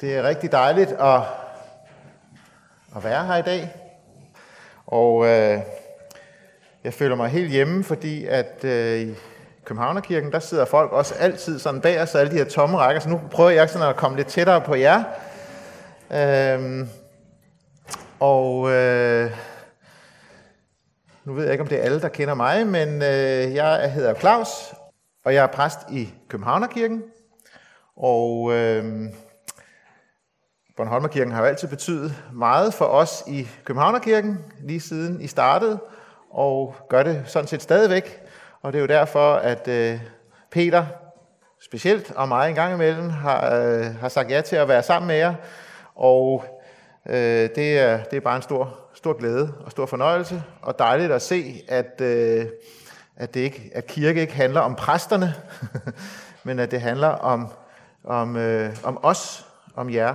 Det er rigtig dejligt at, at være her i dag. Og øh, jeg føler mig helt hjemme, fordi at øh, i Københavnerkirken, der sidder folk også altid sådan bag os, alle de her tomme rækker, så nu prøver jeg sådan at komme lidt tættere på jer. Øh, og øh, nu ved jeg ikke, om det er alle, der kender mig, men øh, jeg hedder Claus, og jeg er præst i Københavnerkirken. Og øh, Bornholmerkirken har jo altid betydet meget for os i Københavnerkirken, lige siden I startede, og gør det sådan set stadigvæk. Og det er jo derfor, at øh, Peter specielt og mig en gang imellem har, øh, har sagt ja til at være sammen med jer. Og øh, det, er, det er bare en stor, stor glæde og stor fornøjelse, og dejligt at se, at, øh, at, det ikke, at kirke ikke handler om præsterne, men at det handler om, om, øh, om os, om jer,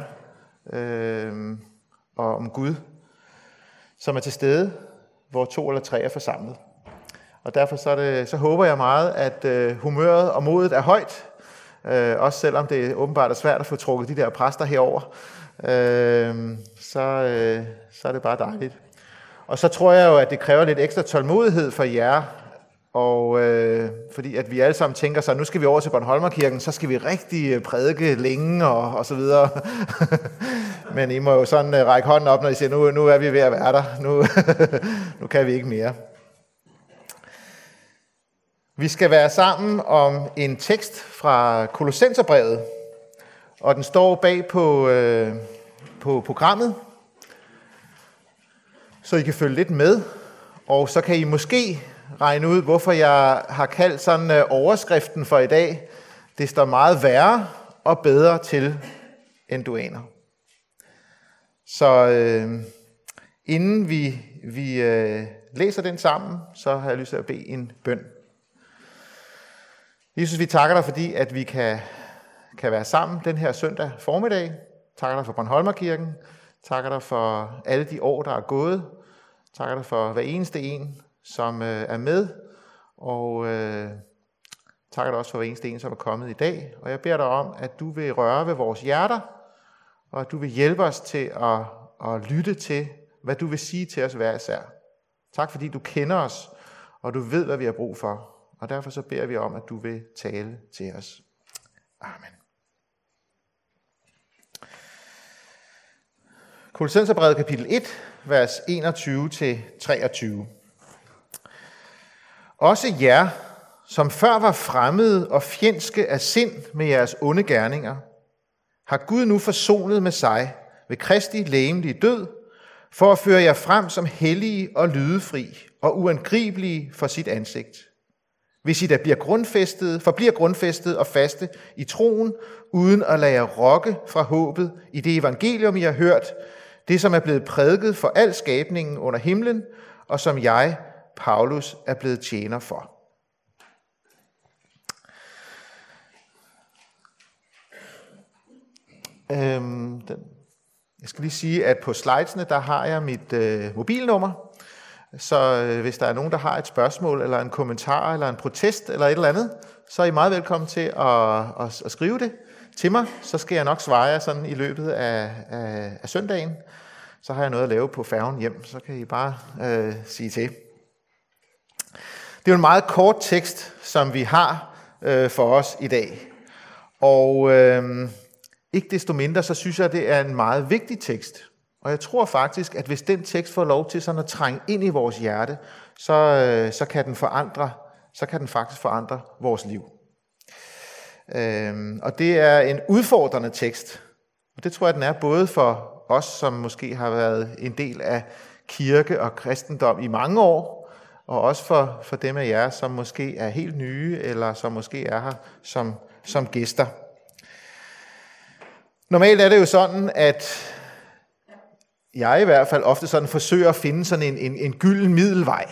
øh, og om Gud, som er til stede, hvor to eller tre er forsamlet. Og derfor så, det, så håber jeg meget, at øh, humøret og modet er højt, øh, også selvom det åbenbart er svært at få trukket de der præster herover, øh, så, øh, så er det bare dejligt. Og så tror jeg jo, at det kræver lidt ekstra tålmodighed for jer, og øh, fordi at vi alle sammen tænker så, nu skal vi over til Bornholmerkirken, så skal vi rigtig øh, prædike længe og, og så videre. Men I må jo sådan øh, række hånden op, når I siger, nu, nu er vi ved at være der. Nu, nu kan vi ikke mere. Vi skal være sammen om en tekst fra Kolossenserbrevet, og den står bag på, øh, på programmet, så I kan følge lidt med. Og så kan I måske regne ud, hvorfor jeg har kaldt sådan øh, overskriften for i dag, det står meget værre og bedre til, end du aner. Så øh, inden vi, vi øh, læser den sammen, så har jeg lyst til at bede en bøn. Jesus, vi takker dig, fordi at vi kan, kan være sammen den her søndag formiddag. Takker dig for Bornholmerkirken. Takker dig for alle de år, der er gået. Takker dig for hver eneste en, som øh, er med, og øh, takker dig også for hver eneste en, som er kommet i dag. Og jeg beder dig om, at du vil røre ved vores hjerter, og at du vil hjælpe os til at, at lytte til, hvad du vil sige til os hver især. Tak fordi du kender os, og du ved, hvad vi har brug for. Og derfor så beder vi om, at du vil tale til os. Amen. Kolossenserbrevet kapitel 1, vers 21-23. Også jer, som før var fremmede og fjendske af sind med jeres onde gerninger, har Gud nu forsonet med sig ved Kristi lægemlige død, for at føre jer frem som hellige og lydefri og uangribelige for sit ansigt. Hvis I da bliver grundfæstet, forbliver grundfæstet og faste i troen, uden at lade jer rokke fra håbet i det evangelium, I har hørt, det som er blevet prædiket for al skabningen under himlen, og som jeg, Paulus er blevet tjener for. Øhm, den, jeg skal lige sige, at på slidesene, der har jeg mit øh, mobilnummer. Så øh, hvis der er nogen, der har et spørgsmål, eller en kommentar, eller en protest, eller et eller andet, så er I meget velkommen til at, at, at skrive det til mig. Så skal jeg nok svare jer sådan i løbet af, af, af søndagen. Så har jeg noget at lave på færgen hjem, så kan I bare øh, sige til. Det er jo en meget kort tekst, som vi har øh, for os i dag. Og øh, ikke desto mindre, så synes jeg, det er en meget vigtig tekst. Og jeg tror faktisk, at hvis den tekst får lov til sådan at trænge ind i vores hjerte, så, øh, så kan den forandre, så kan den faktisk forandre vores liv. Øh, og det er en udfordrende tekst. Og det tror jeg, den er både for os, som måske har været en del af kirke og kristendom i mange år, og også for, for dem af jer, som måske er helt nye, eller som måske er her som, som gæster. Normalt er det jo sådan, at jeg i hvert fald ofte sådan forsøger at finde sådan en, en, en gylden middelvej.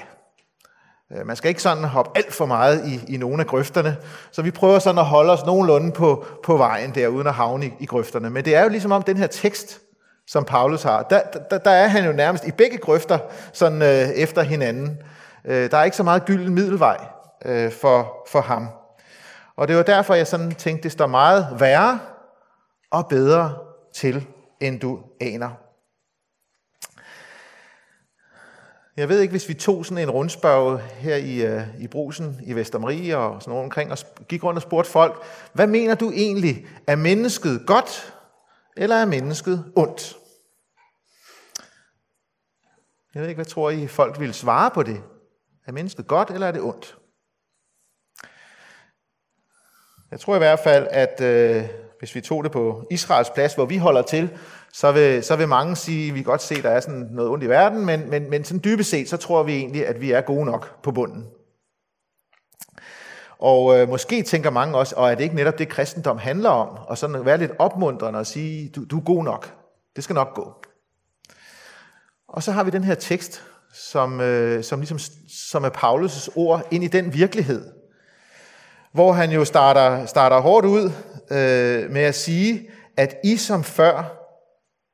Øh, man skal ikke sådan hoppe alt for meget i, i nogle af grøfterne, så vi prøver sådan at holde os nogenlunde på, på vejen der, uden at havne i, i grøfterne. Men det er jo ligesom om den her tekst, som Paulus har, der, der, der er han jo nærmest i begge grøfter sådan øh, efter hinanden. Øh, der er ikke så meget gylden middelvej øh, for, for ham. Og det var derfor, jeg sådan tænkte, det står meget værre og bedre til, end du aner. Jeg ved ikke, hvis vi tog sådan en rundspørg her i, øh, i Brusen i Vestermarie og sådan noget omkring, og gik rundt og spurgte folk, hvad mener du egentlig? Er mennesket godt, eller er mennesket ondt? Jeg ved ikke, hvad tror I, folk ville svare på det? Er mennesket godt, eller er det ondt? Jeg tror i hvert fald, at øh, hvis vi tog det på Israels plads, hvor vi holder til, så vil, så vil mange sige, at vi kan godt se, at der er sådan noget ondt i verden, men, men, men sådan dybest set, så tror vi egentlig, at vi er gode nok på bunden. Og øh, måske tænker mange også, og er det ikke netop det, kristendom handler om? Og sådan være lidt opmuntrende og sige, du, du er god nok. Det skal nok gå. Og så har vi den her tekst, som, øh, som, ligesom, som er Paulus' ord ind i den virkelighed, hvor han jo starter, starter hårdt ud øh, med at sige, at I som før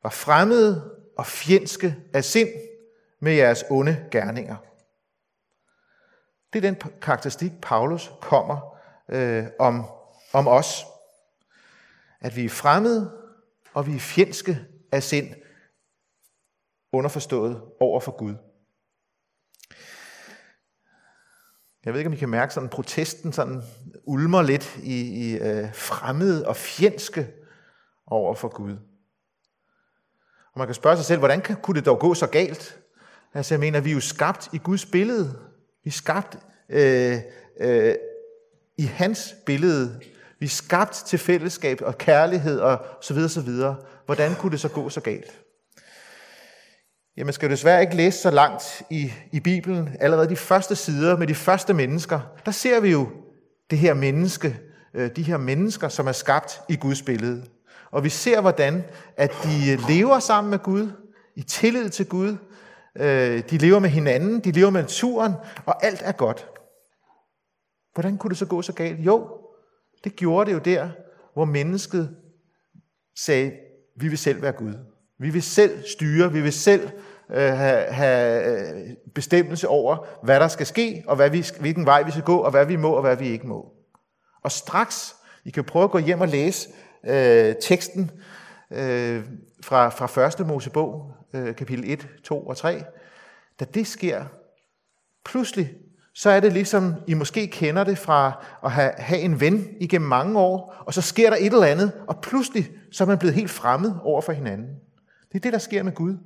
var fremmede og fjendske af sind med jeres onde gerninger. Det er den karakteristik, Paulus kommer øh, om, om os. At vi er fremmede, og vi er fjendske af sind, underforstået over for Gud. Jeg ved ikke, om I kan mærke sådan protesten sådan ulmer lidt i, i øh, fremmede og fjendske over for Gud. Og man kan spørge sig selv, hvordan kan, kunne det dog gå så galt? Altså jeg mener, vi er jo skabt i Guds billede. Vi er skabt øh, øh, i hans billede. Vi er skabt til fællesskab og kærlighed og så videre, så videre. Hvordan kunne det så gå så galt? Ja, man skal du desværre ikke læse så langt i, i Bibelen. Allerede de første sider med de første mennesker, der ser vi jo det her menneske, øh, de her mennesker, som er skabt i Guds billede. Og vi ser, hvordan at de øh, lever sammen med Gud, i tillid til Gud. Øh, de lever med hinanden, de lever med naturen, og alt er godt. Hvordan kunne det så gå så galt? Jo, det gjorde det jo der, hvor mennesket sagde, vi vil selv være Gud. Vi vil selv styre, vi vil selv øh, have, have øh, bestemmelse over, hvad der skal ske, og hvad vi, hvilken vej vi skal gå, og hvad vi må, og hvad vi ikke må. Og straks, I kan prøve at gå hjem og læse øh, teksten øh, fra, fra 1. Mosebog, øh, kapitel 1, 2 og 3. Da det sker, pludselig, så er det ligesom, I måske kender det fra at have, have en ven igennem mange år, og så sker der et eller andet, og pludselig så er man blevet helt fremmed over for hinanden. Det er det, der sker med Gud.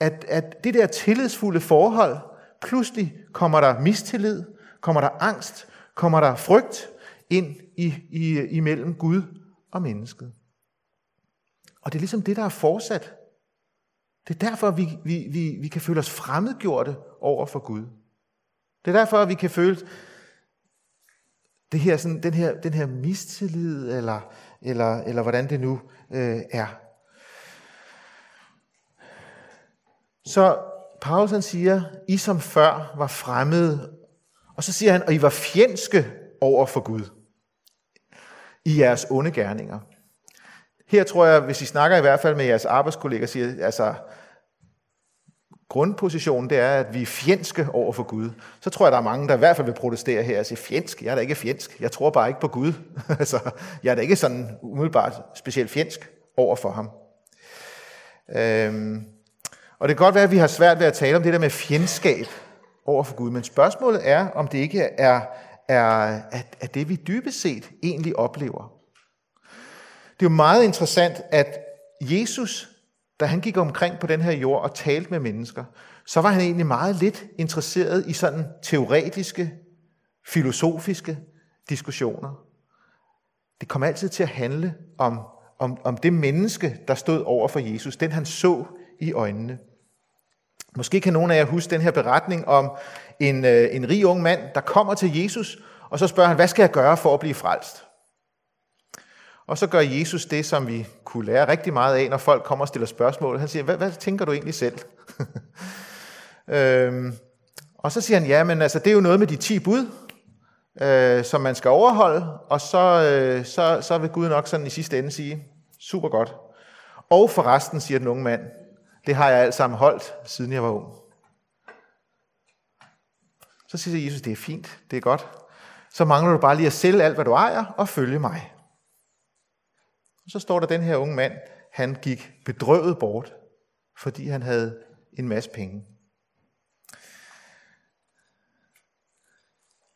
At, at det der tillidsfulde forhold, pludselig kommer der mistillid, kommer der angst, kommer der frygt ind i, i, imellem Gud og mennesket. Og det er ligesom det, der er fortsat. Det er derfor, vi, vi, vi, vi kan føle os fremmedgjorte over for Gud. Det er derfor, vi kan føle det her, sådan, den, her, den her mistillid, eller, eller, eller hvordan det nu øh, er. Så Paulus han siger, I som før var fremmede, og så siger han, og I var fjendske over for Gud i jeres onde gerninger. Her tror jeg, hvis I snakker i hvert fald med jeres arbejdskolleger, siger, altså, grundpositionen det er, at vi er fjendske over for Gud. Så tror jeg, der er mange, der i hvert fald vil protestere her og sige, fjendsk? Jeg er da ikke fjendsk. Jeg tror bare ikke på Gud. altså, jeg er da ikke sådan umiddelbart specielt fjendsk over for ham. Øhm, og det kan godt være, at vi har svært ved at tale om det der med fjendskab over for Gud, men spørgsmålet er, om det ikke er, er, er, det, vi dybest set egentlig oplever. Det er jo meget interessant, at Jesus, da han gik omkring på den her jord og talte med mennesker, så var han egentlig meget lidt interesseret i sådan teoretiske, filosofiske diskussioner. Det kom altid til at handle om, om, om det menneske, der stod over for Jesus, den han så i øjnene. Måske kan nogen af jer huske den her beretning om en, øh, en rig ung mand, der kommer til Jesus, og så spørger han, hvad skal jeg gøre for at blive frelst? Og så gør Jesus det, som vi kunne lære rigtig meget af, når folk kommer og stiller spørgsmål. Han siger, hvad, hvad tænker du egentlig selv? øhm, og så siger han, ja, men altså, det er jo noget med de 10 bud, øh, som man skal overholde, og så, øh, så, så vil Gud nok sådan i sidste ende sige, super godt. Og forresten, siger den unge mand, det har jeg alt sammen holdt, siden jeg var ung. Så siger Jesus, det er fint, det er godt. Så mangler du bare lige at sælge alt, hvad du ejer, og følge mig. Og så står der den her unge mand, han gik bedrøvet bort, fordi han havde en masse penge.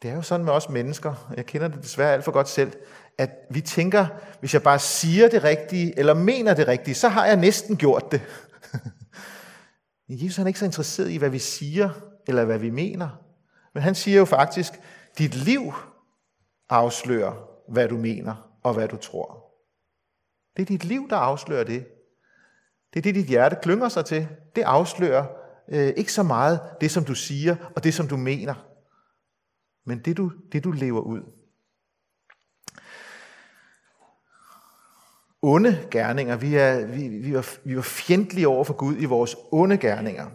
Det er jo sådan med os mennesker, jeg kender det desværre alt for godt selv, at vi tænker, hvis jeg bare siger det rigtige, eller mener det rigtige, så har jeg næsten gjort det. Men Jesus er ikke så interesseret i, hvad vi siger, eller hvad vi mener. Men han siger jo faktisk, dit liv afslører, hvad du mener og hvad du tror. Det er dit liv, der afslører det. Det er det, dit hjerte klynger sig til. Det afslører øh, ikke så meget det, som du siger og det, som du mener, men det, du, det, du lever ud. Onde gerninger. Vi er, vi, vi, var, vi var fjendtlige over for Gud i vores onde gerninger.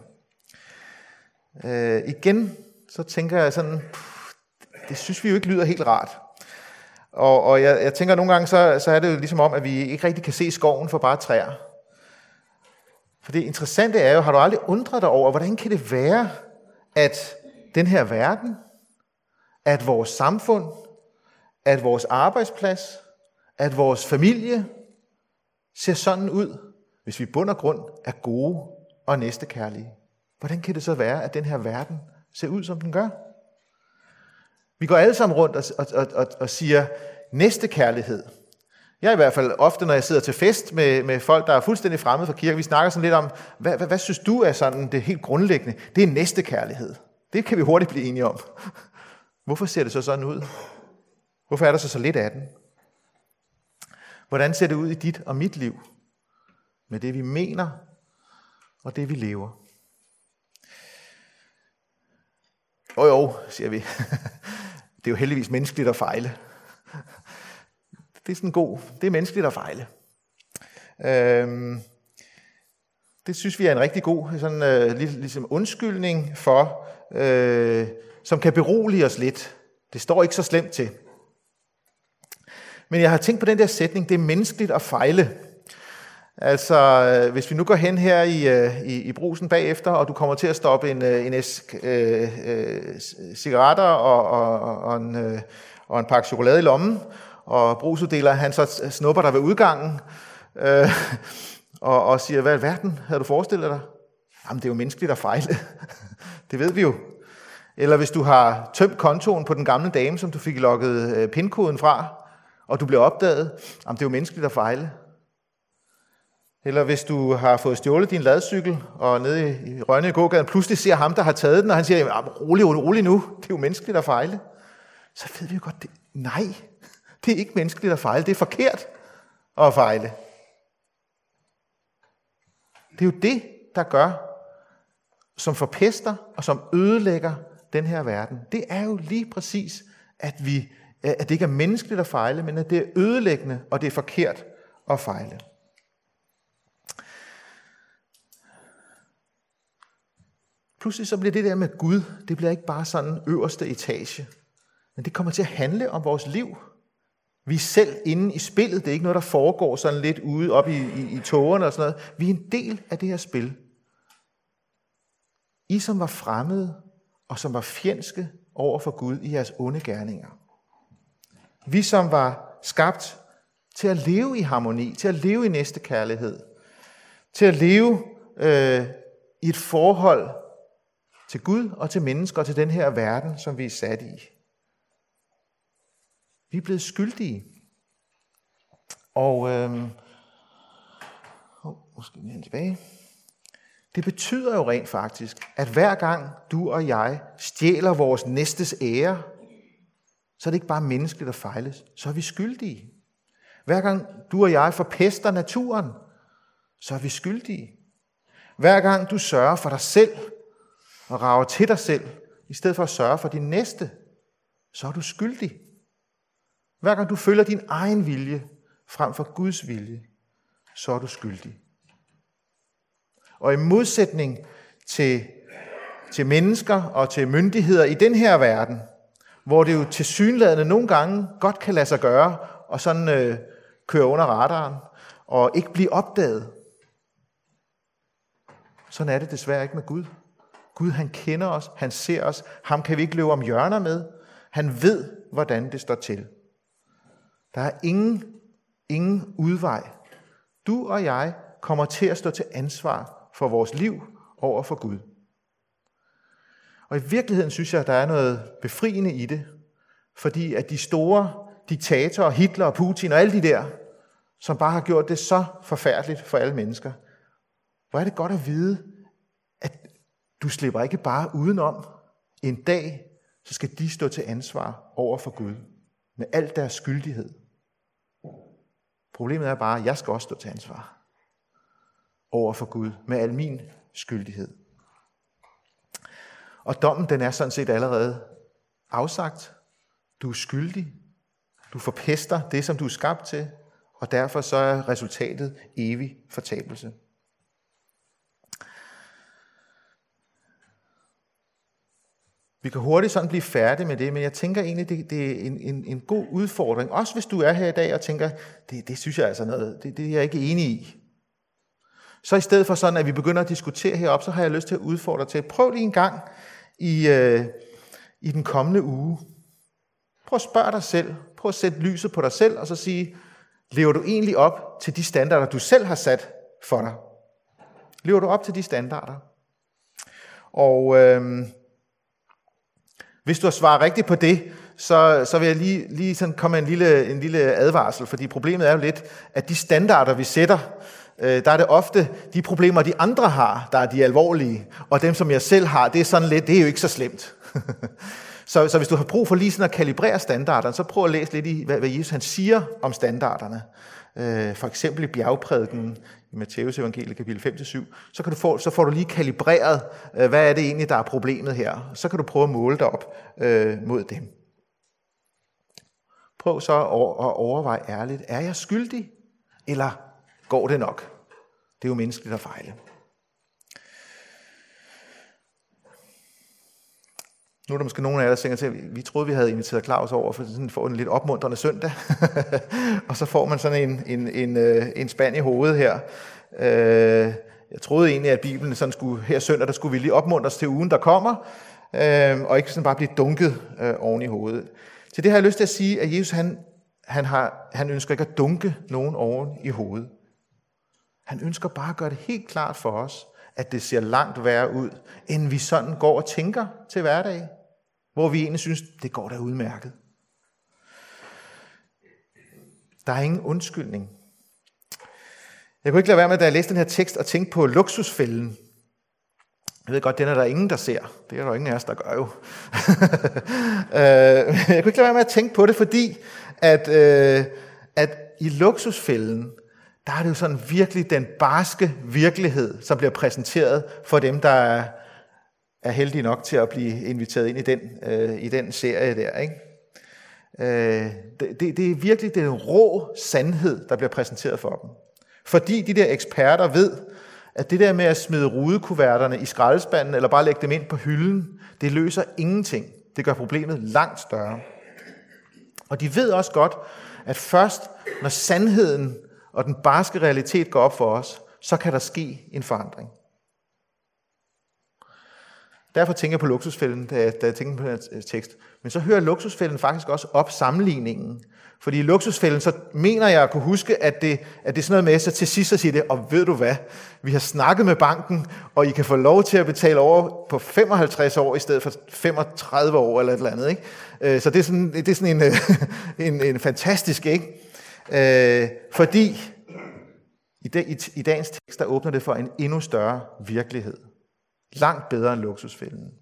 Øh, igen, så tænker jeg sådan, pff, det synes vi jo ikke lyder helt rart. Og, og jeg, jeg tænker nogle gange, så, så er det jo ligesom om, at vi ikke rigtig kan se skoven for bare træer. For det interessante er jo, har du aldrig undret dig over, hvordan kan det være, at den her verden, at vores samfund, at vores arbejdsplads, at vores familie ser sådan ud, hvis vi bund og grund er gode og næstekærlige. Hvordan kan det så være, at den her verden ser ud, som den gør? Vi går alle sammen rundt og, og, og, og siger næstekærlighed. Jeg i hvert fald ofte, når jeg sidder til fest med, med folk, der er fuldstændig fremmede for kirke, vi snakker sådan lidt om, hvad, hvad, hvad synes du er sådan det helt grundlæggende? Det er næstekærlighed. Det kan vi hurtigt blive enige om. Hvorfor ser det så sådan ud? Hvorfor er der så så lidt af den? Hvordan ser det ud i dit og mit liv? Med det vi mener og det vi lever. Jo jo, siger vi. Det er jo heldigvis menneskeligt at fejle. Det er sådan god. Det er menneskeligt at fejle. Øhm, det synes vi er en rigtig god sådan, øh, ligesom undskyldning for, øh, som kan berolige os lidt. Det står ikke så slemt til. Men jeg har tænkt på den der sætning, det er menneskeligt at fejle. Altså, øh, hvis vi nu går hen her i, øh, i, i brusen bagefter, og du kommer til at stoppe en, øh, en æsk øh, øh, cigaretter og, og, og, en, øh, og en pakke chokolade i lommen, og brusuddeler, han så snupper dig ved udgangen, øh, og, og siger, hvad i verden havde du forestillet dig? Jamen, det er jo menneskeligt at fejle. det ved vi jo. Eller hvis du har tømt kontoen på den gamle dame, som du fik lukket pindkoden fra, og du bliver opdaget, jamen, det er jo menneskeligt at fejle. Eller hvis du har fået stjålet din ladcykel, og nede i Rønne i gågaden pludselig ser ham, der har taget den, og han siger, rolig, rolig nu, det er jo menneskeligt at fejle. Så ved vi jo godt, det, nej, det er ikke menneskeligt at fejle, det er forkert at fejle. Det er jo det, der gør, som forpester og som ødelægger den her verden. Det er jo lige præcis, at, vi, at det ikke er menneskeligt at fejle, men at det er ødelæggende, og det er forkert at fejle. Pludselig så bliver det der med Gud, det bliver ikke bare sådan øverste etage. Men det kommer til at handle om vores liv. Vi er selv inde i spillet. Det er ikke noget, der foregår sådan lidt ude op i, i, i tågerne og sådan noget. Vi er en del af det her spil. I som var fremmede og som var fjendske over for Gud i jeres onde gerninger. Vi som var skabt til at leve i harmoni, til at leve i næste kærlighed, til at leve øh, i et forhold til Gud og til mennesker og til den her verden, som vi er sat i. Vi er blevet skyldige. Og øh, oh, måske lige tilbage. Det betyder jo rent faktisk, at hver gang du og jeg stjæler vores næstes ære, så er det ikke bare mennesket, der fejles, så er vi skyldige. Hver gang du og jeg forpester naturen, så er vi skyldige. Hver gang du sørger for dig selv og rager til dig selv, i stedet for at sørge for din næste, så er du skyldig. Hver gang du følger din egen vilje frem for Guds vilje, så er du skyldig. Og i modsætning til, til mennesker og til myndigheder i den her verden, hvor det jo til synlædende nogle gange godt kan lade sig gøre, og sådan øh, køre under radaren, og ikke blive opdaget. Sådan er det desværre ikke med Gud. Gud han kender os, han ser os, ham kan vi ikke løbe om hjørner med. Han ved, hvordan det står til. Der er ingen, ingen udvej Du og jeg kommer til at stå til ansvar for vores liv over for Gud. Og i virkeligheden synes jeg, at der er noget befriende i det, fordi at de store diktatorer, Hitler og Putin og alle de der, som bare har gjort det så forfærdeligt for alle mennesker, hvor er det godt at vide, at du slipper ikke bare udenom. En dag, så skal de stå til ansvar over for Gud med al deres skyldighed. Problemet er bare, at jeg skal også stå til ansvar over for Gud med al min skyldighed. Og dommen den er sådan set allerede afsagt. Du er skyldig. Du forpester det, som du er skabt til, og derfor så er resultatet evig fortabelse. Vi kan hurtigt sådan blive færdige med det, men jeg tænker egentlig, det, det er en, en, en god udfordring. Også hvis du er her i dag og tænker, det, det synes jeg altså noget, det, det er jeg ikke enig i. Så i stedet for sådan, at vi begynder at diskutere herop, så har jeg lyst til at udfordre til, prøv lige en gang i, øh, i den kommende uge. Prøv at spørge dig selv, prøv at sætte lyset på dig selv, og så sige, lever du egentlig op til de standarder, du selv har sat for dig? Lever du op til de standarder? Og øh, hvis du har svaret rigtigt på det, så, så vil jeg lige, lige sådan komme med en lille, en lille advarsel, fordi problemet er jo lidt, at de standarder, vi sætter, Øh, der er det ofte de problemer, de andre har, der er de alvorlige, og dem, som jeg selv har, det er sådan lidt, det er jo ikke så slemt. så, så hvis du har brug for lige sådan at kalibrere standarderne, så prøv at læse lidt i, hvad, hvad Jesus han siger om standarderne. Øh, for eksempel i bjergprædiken i Matteus evangeliet kapitel 5-7, så, kan du få, så får du lige kalibreret, øh, hvad er det egentlig, der er problemet her. Så kan du prøve at måle dig op øh, mod dem. Prøv så at overveje ærligt, er jeg skyldig, eller går det nok? Det er jo menneskeligt at fejle. Nu er der måske nogen af jer, der tænker til, at vi troede, vi havde inviteret Claus over for sådan få en lidt opmuntrende søndag. og så får man sådan en, en, en, øh, en spand i hovedet her. Øh, jeg troede egentlig, at Bibelen sådan skulle, her søndag, der skulle vi lige opmuntres til ugen, der kommer, øh, og ikke sådan bare blive dunket øh, oven i hovedet. Til det har jeg lyst til at sige, at Jesus han, han, har, han ønsker ikke at dunke nogen oven i hovedet. Han ønsker bare at gøre det helt klart for os, at det ser langt værre ud, end vi sådan går og tænker til hverdag, hvor vi egentlig synes, det går da udmærket. Der er ingen undskyldning. Jeg kunne ikke lade være med, da jeg læste den her tekst, og tænke på luksusfælden. Jeg ved godt, den er der ingen, der ser. Det er der ingen af os, der gør jo. Øh, jeg kunne ikke lade være med at tænke på det, fordi at, øh, at i luksusfælden, der er det jo sådan virkelig den barske virkelighed, som bliver præsenteret for dem, der er, er heldige nok til at blive inviteret ind i den, øh, i den serie der. Ikke? Øh, det, det er virkelig den rå sandhed, der bliver præsenteret for dem. Fordi de der eksperter ved, at det der med at smide rudekuverterne i skraldespanden, eller bare lægge dem ind på hylden, det løser ingenting. Det gør problemet langt større. Og de ved også godt, at først når sandheden og den barske realitet går op for os, så kan der ske en forandring. Derfor tænker jeg på luksusfælden, da jeg, da jeg tænker på den her tekst. Men så hører luksusfælden faktisk også op sammenligningen. Fordi i luksusfælden, så mener jeg at kunne huske, at det, at det er sådan noget med, så til sidst så siger det, og ved du hvad, vi har snakket med banken, og I kan få lov til at betale over på 55 år, i stedet for 35 år eller et eller andet. Ikke? Øh, så det er sådan, det er sådan en, en, en fantastisk, ikke? Øh, fordi i, dag, i, i dagens tekst, der åbner det for en endnu større virkelighed. Langt bedre end luksusfælden.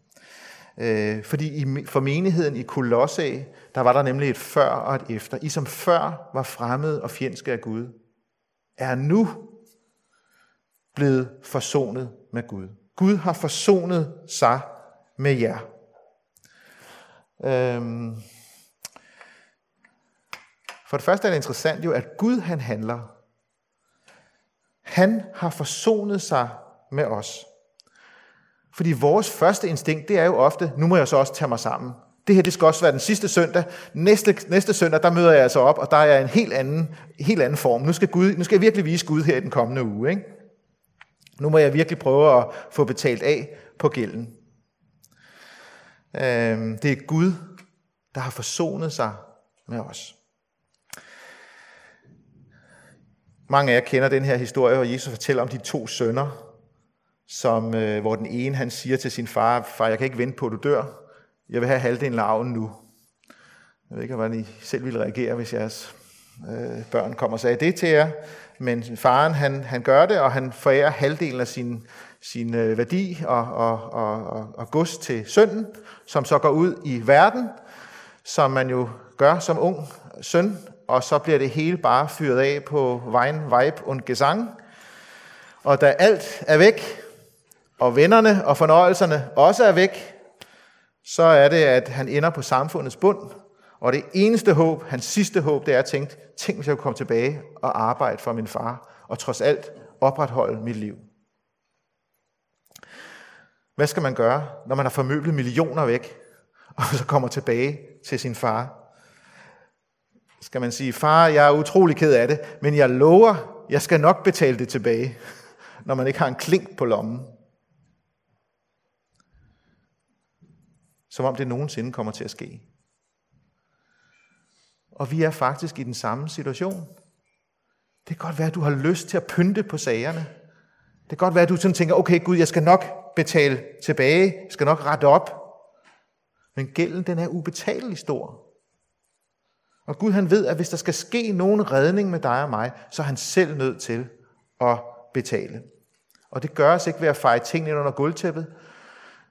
Øh, fordi i, for menigheden i Kolosse, der var der nemlig et før og et efter. I som før var fremmede og fjendske af Gud, er nu blevet forsonet med Gud. Gud har forsonet sig med jer. Øhm, for det første er det interessant jo, at Gud han handler. Han har forsonet sig med os. Fordi vores første instinkt, det er jo ofte, nu må jeg så også tage mig sammen. Det her, det skal også være den sidste søndag. Næste, næste søndag, der møder jeg altså op, og der er jeg en helt anden, helt anden form. Nu skal, Gud, nu skal jeg virkelig vise Gud her i den kommende uge. Ikke? Nu må jeg virkelig prøve at få betalt af på gælden. Øhm, det er Gud, der har forsonet sig med os. Mange af jer kender den her historie, hvor Jesus fortæller om de to sønner, som, øh, hvor den ene han siger til sin far, far, jeg kan ikke vente på, at du dør. Jeg vil have halvdelen af arven nu. Jeg ved ikke, hvordan I selv ville reagere, hvis jeres øh, børn kommer og sagde det til jer. Men faren, han, han gør det, og han forærer halvdelen af sin, sin øh, værdi og, og, og, og, og gods til sønnen, som så går ud i verden, som man jo gør som ung søn, og så bliver det hele bare fyret af på Wein, Vibe und Gesang. Og da alt er væk, og vennerne og fornøjelserne også er væk, så er det, at han ender på samfundets bund, og det eneste håb, hans sidste håb, det er at tænke, tænk hvis jeg kunne komme tilbage og arbejde for min far, og trods alt opretholde mit liv. Hvad skal man gøre, når man har formøblet millioner væk, og så kommer tilbage til sin far? Skal man sige, far, jeg er utrolig ked af det, men jeg lover, jeg skal nok betale det tilbage, når man ikke har en klink på lommen. Som om det nogensinde kommer til at ske. Og vi er faktisk i den samme situation. Det kan godt være, at du har lyst til at pynte på sagerne. Det kan godt være, at du sådan tænker, okay Gud, jeg skal nok betale tilbage, jeg skal nok rette op. Men gælden, den er ubetalelig stor. Og Gud han ved, at hvis der skal ske nogen redning med dig og mig, så er han selv nødt til at betale. Og det gør os ikke ved at feje tingene under gulvtæppet.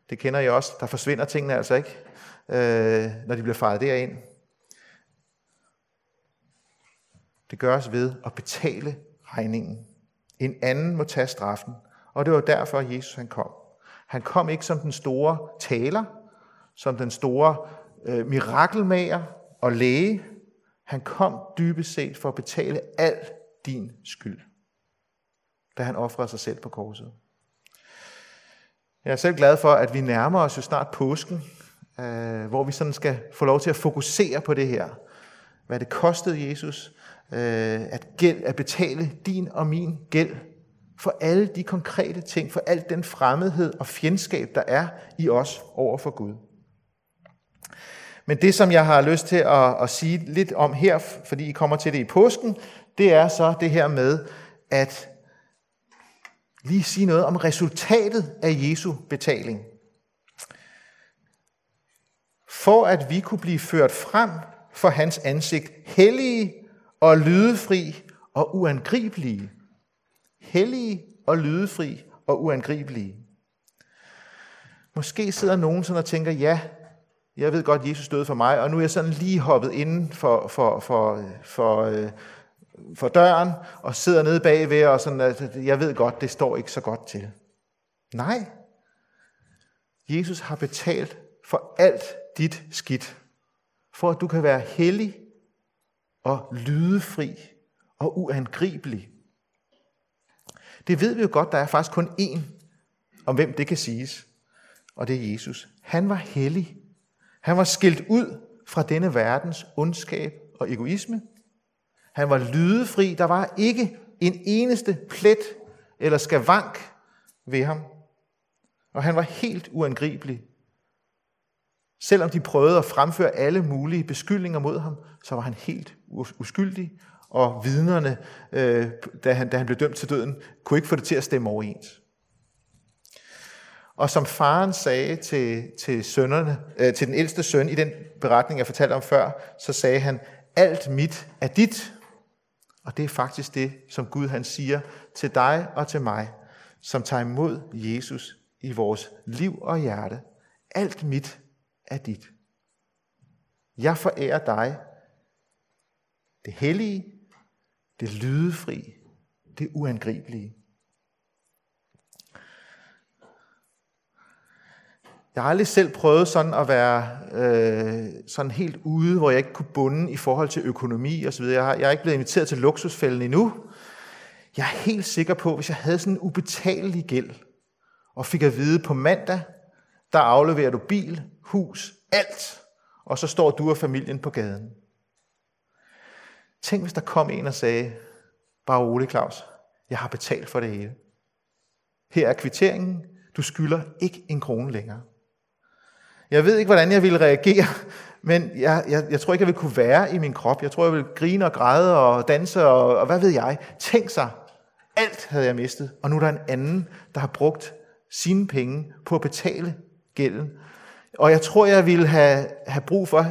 Det kender jeg også. Der forsvinder tingene altså ikke, øh, når de bliver fejet derind. Det gøres ved at betale regningen. En anden må tage straffen. Og det var derfor, at Jesus han kom. Han kom ikke som den store taler, som den store øh, mirakelmager og læge. Han kom dybest set for at betale al din skyld, da han offrede sig selv på korset. Jeg er selv glad for, at vi nærmer os jo snart påsken, øh, hvor vi sådan skal få lov til at fokusere på det her. Hvad det kostede Jesus, øh, at, gæld, at betale din og min gæld for alle de konkrete ting, for al den fremmedhed og fjendskab, der er i os over for Gud. Men det, som jeg har lyst til at, at sige lidt om her, fordi I kommer til det i påsken, det er så det her med at lige sige noget om resultatet af Jesu betaling. For at vi kunne blive ført frem for hans ansigt, hellige og lydefri og uangribelige. Hellige og lydefri og uangribelige. Måske sidder nogen sådan og tænker, ja, jeg ved godt, Jesus døde for mig, og nu er jeg sådan lige hoppet inden for, for, for, for, øh, for døren, og sidder nede bagved, og sådan, at jeg ved godt, det står ikke så godt til. Nej. Jesus har betalt for alt dit skidt, for at du kan være hellig og lydefri og uangribelig. Det ved vi jo godt, der er faktisk kun én, om hvem det kan siges, og det er Jesus. Han var hellig. Han var skilt ud fra denne verdens ondskab og egoisme. Han var lydefri. Der var ikke en eneste plet eller skavank ved ham. Og han var helt uangribelig. Selvom de prøvede at fremføre alle mulige beskyldninger mod ham, så var han helt uskyldig, og vidnerne, øh, da, han, da han blev dømt til døden, kunne ikke få det til at stemme overens. Og som faren sagde til, til, sønnerne, øh, til den ældste søn i den beretning, jeg fortalte om før, så sagde han, alt mit er dit. Og det er faktisk det, som Gud han siger til dig og til mig, som tager imod Jesus i vores liv og hjerte. Alt mit er dit. Jeg forærer dig det hellige, det lydefri, det uangribelige. Jeg har aldrig selv prøvet sådan at være øh, sådan helt ude, hvor jeg ikke kunne bunde i forhold til økonomi osv. Jeg, har, jeg er ikke blevet inviteret til luksusfælden endnu. Jeg er helt sikker på, hvis jeg havde sådan en ubetalelig gæld, og fik at vide på mandag, der afleverer du bil, hus, alt, og så står du og familien på gaden. Tænk, hvis der kom en og sagde, bare rolig Claus, jeg har betalt for det hele. Her er kvitteringen, du skylder ikke en krone længere. Jeg ved ikke, hvordan jeg ville reagere, men jeg, jeg, jeg tror ikke, jeg ville kunne være i min krop. Jeg tror, jeg ville grine og græde og danse og, og hvad ved jeg. Tænk sig, alt havde jeg mistet, og nu er der en anden, der har brugt sine penge på at betale gælden. Og jeg tror, jeg ville have, have brug for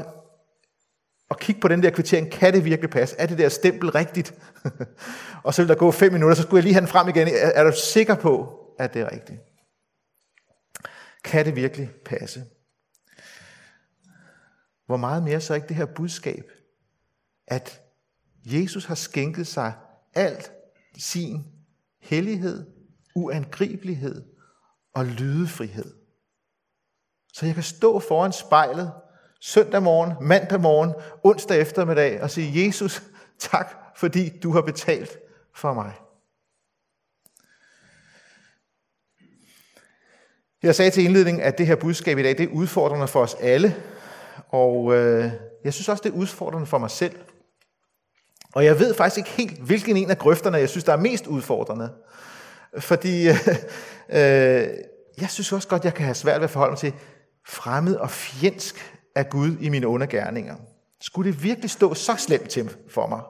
at kigge på den der kvittering. Kan det virkelig passe? Er det der stempel rigtigt? og så vil der gå fem minutter, så skulle jeg lige have den frem igen. Er, er du sikker på, at det er rigtigt? Kan det virkelig passe? Hvor meget mere så ikke det her budskab, at Jesus har skænket sig alt sin hellighed, uangribelighed og lydefrihed. Så jeg kan stå foran spejlet søndag morgen, mandag morgen, onsdag eftermiddag og sige, Jesus, tak fordi du har betalt for mig. Jeg sagde til indledningen, at det her budskab i dag, det er udfordrende for os alle. Og øh, jeg synes også, det er udfordrende for mig selv. Og jeg ved faktisk ikke helt, hvilken en af grøfterne, jeg synes, der er mest udfordrende. Fordi øh, øh, jeg synes også godt, jeg kan have svært ved at forholde mig til fremmed og fjendsk af Gud i mine undergærninger. Skulle det virkelig stå så slemt til for mig?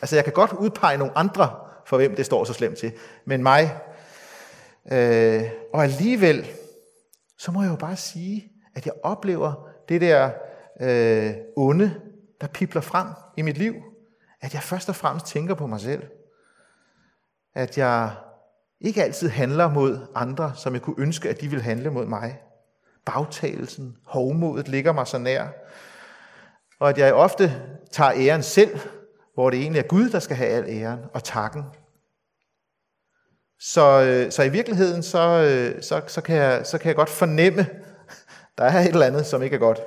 Altså, jeg kan godt udpege nogle andre, for hvem det står så slemt til, men mig. Øh, og alligevel, så må jeg jo bare sige, at jeg oplever det der øh, onde, der pipler frem i mit liv. At jeg først og fremmest tænker på mig selv. At jeg ikke altid handler mod andre, som jeg kunne ønske, at de ville handle mod mig. Bagtagelsen, hovmodet ligger mig så nær. Og at jeg ofte tager æren selv, hvor det egentlig er Gud, der skal have al æren og takken. Så, øh, så i virkeligheden, så, øh, så, så, kan jeg, så kan jeg godt fornemme, der er et eller andet, som ikke er godt.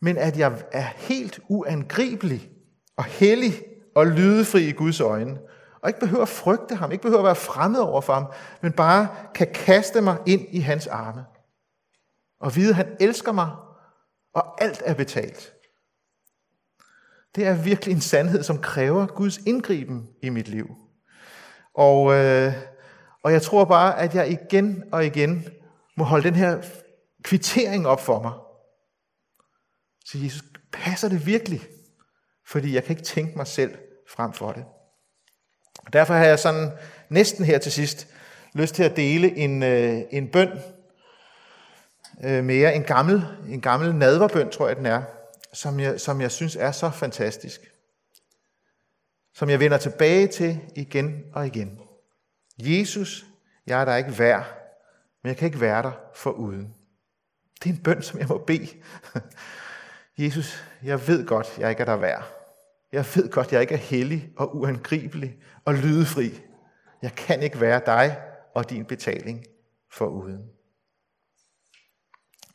Men at jeg er helt uangribelig og hellig og lydefri i Guds øjne, og ikke behøver at frygte ham, ikke behøver at være fremmed over for ham, men bare kan kaste mig ind i hans arme. Og vide, at han elsker mig, og alt er betalt. Det er virkelig en sandhed, som kræver Guds indgriben i mit liv. Og, øh, og jeg tror bare, at jeg igen og igen må holde den her kvittering op for mig. Så Jesus, passer det virkelig? Fordi jeg kan ikke tænke mig selv frem for det. Derfor har jeg sådan næsten her til sidst lyst til at dele en, øh, en bøn øh, mere. En gammel, en gammel nadverbøn, tror jeg den er, som jeg, som jeg synes er så fantastisk. Som jeg vender tilbage til igen og igen. Jesus, jeg er der ikke værd, men jeg kan ikke være der for uden. Det er en bøn, som jeg må bede. Jesus, jeg ved godt, jeg ikke er der værd. Jeg ved godt, jeg ikke er hellig og uangribelig og lydefri. Jeg kan ikke være dig og din betaling for uden.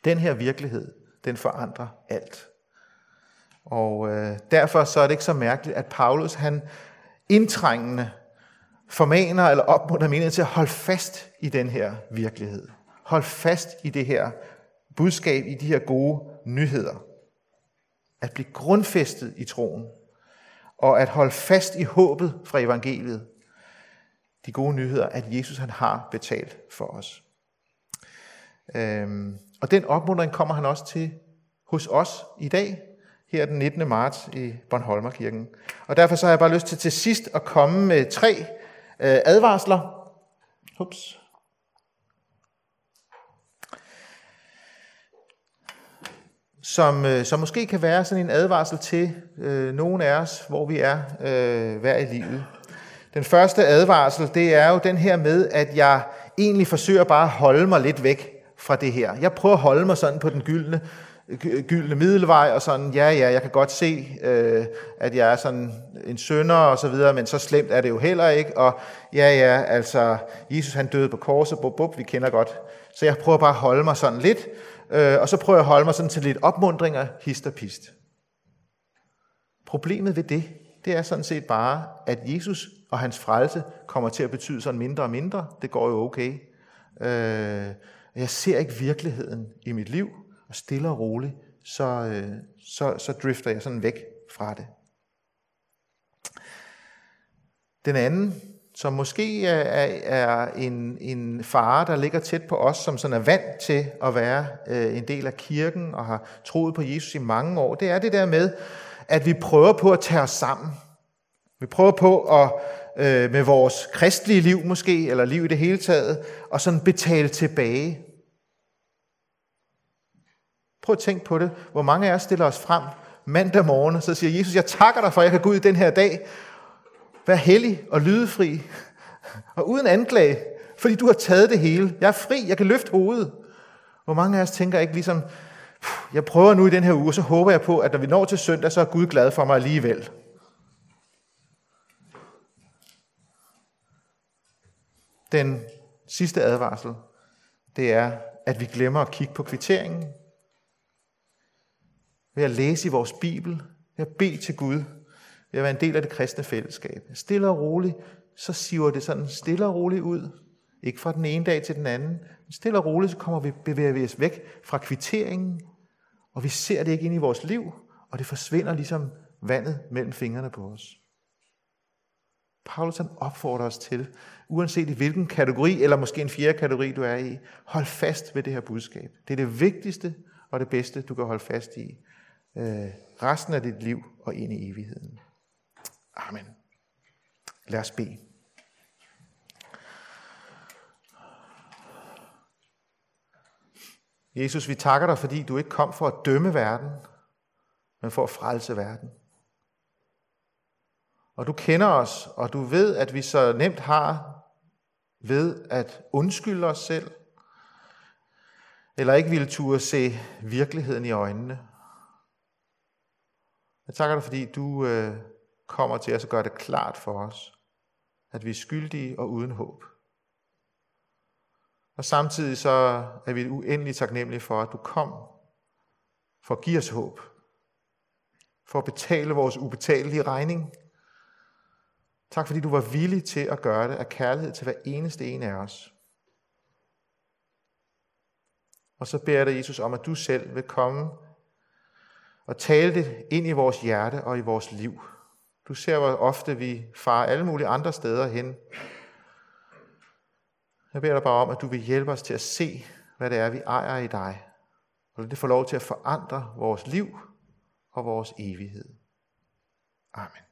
Den her virkelighed, den forandrer alt. Og øh, derfor så er det ikke så mærkeligt, at Paulus han indtrængende formaner eller opmuntrer menigheden til at holde fast i den her virkelighed. Hold fast i det her budskab, i de her gode nyheder. At blive grundfæstet i troen og at holde fast i håbet fra evangeliet. De gode nyheder, at Jesus han har betalt for os. Øhm, og den opmuntring kommer han også til hos os i dag, her den 19. marts i Bornholmerkirken. Og derfor så har jeg bare lyst til til sidst at komme med tre øh, advarsler. Ups. Som, øh, som måske kan være sådan en advarsel til øh, nogen af os, hvor vi er øh, hver i livet. Den første advarsel, det er jo den her med, at jeg egentlig forsøger bare at holde mig lidt væk fra det her. Jeg prøver at holde mig sådan på den gyldne, gyldne middelvej, og sådan, ja, ja, jeg kan godt se, øh, at jeg er sådan en sønder og så videre, men så slemt er det jo heller ikke, og ja, ja, altså, Jesus han døde på korset, bub, bub, vi kender godt. Så jeg prøver bare at holde mig sådan lidt, Øh, og så prøver jeg at holde mig sådan til lidt opmundringer, hist og pist. Problemet ved det, det er sådan set bare, at Jesus og hans frelse kommer til at betyde sådan mindre og mindre. Det går jo okay. Øh, jeg ser ikke virkeligheden i mit liv, og stille og roligt, så, øh, så, så drifter jeg sådan væk fra det. Den anden, som måske er, er en, en fare, der ligger tæt på os, som sådan er vant til at være øh, en del af kirken og har troet på Jesus i mange år, det er det der med, at vi prøver på at tage os sammen. Vi prøver på at øh, med vores kristelige liv måske, eller liv i det hele taget, og sådan betale tilbage. Prøv at tænke på det. Hvor mange af os stiller os frem mandag morgen, og så siger Jesus, jeg takker dig for, at jeg kan gå ud i den her dag, Vær hellig og lydefri, og uden anklage, fordi du har taget det hele. Jeg er fri, jeg kan løfte hovedet. Hvor mange af os tænker ikke ligesom, jeg prøver nu i den her uge, så håber jeg på, at når vi når til søndag, så er Gud glad for mig alligevel. Den sidste advarsel, det er, at vi glemmer at kigge på kvitteringen. Ved at læse i vores Bibel, ved at bede til Gud, ved at være en del af det kristne fællesskab. Stille og roligt, så siver det sådan stille og roligt ud. Ikke fra den ene dag til den anden. Men stille og roligt, så kommer vi, bevæger vi os væk fra kvitteringen, og vi ser det ikke ind i vores liv, og det forsvinder ligesom vandet mellem fingrene på os. Paulus han opfordrer os til, uanset i hvilken kategori, eller måske en fjerde kategori, du er i, hold fast ved det her budskab. Det er det vigtigste og det bedste, du kan holde fast i øh, resten af dit liv og ind i evigheden. Amen. Lad os bede. Jesus, vi takker dig, fordi du ikke kom for at dømme verden, men for at frelse verden. Og du kender os, og du ved, at vi så nemt har ved at undskylde os selv, eller ikke ville turde se virkeligheden i øjnene. Jeg takker dig, fordi du øh, kommer til os og gør det klart for os, at vi er skyldige og uden håb. Og samtidig så er vi uendelig taknemmelige for, at du kom for at give os håb, for at betale vores ubetalelige regning. Tak fordi du var villig til at gøre det af kærlighed til hver eneste en af os. Og så beder jeg dig, Jesus, om, at du selv vil komme og tale det ind i vores hjerte og i vores liv. Du ser, hvor ofte vi farer alle mulige andre steder hen. Jeg beder dig bare om, at du vil hjælpe os til at se, hvad det er, vi ejer i dig. Og det får lov til at forandre vores liv og vores evighed. Amen.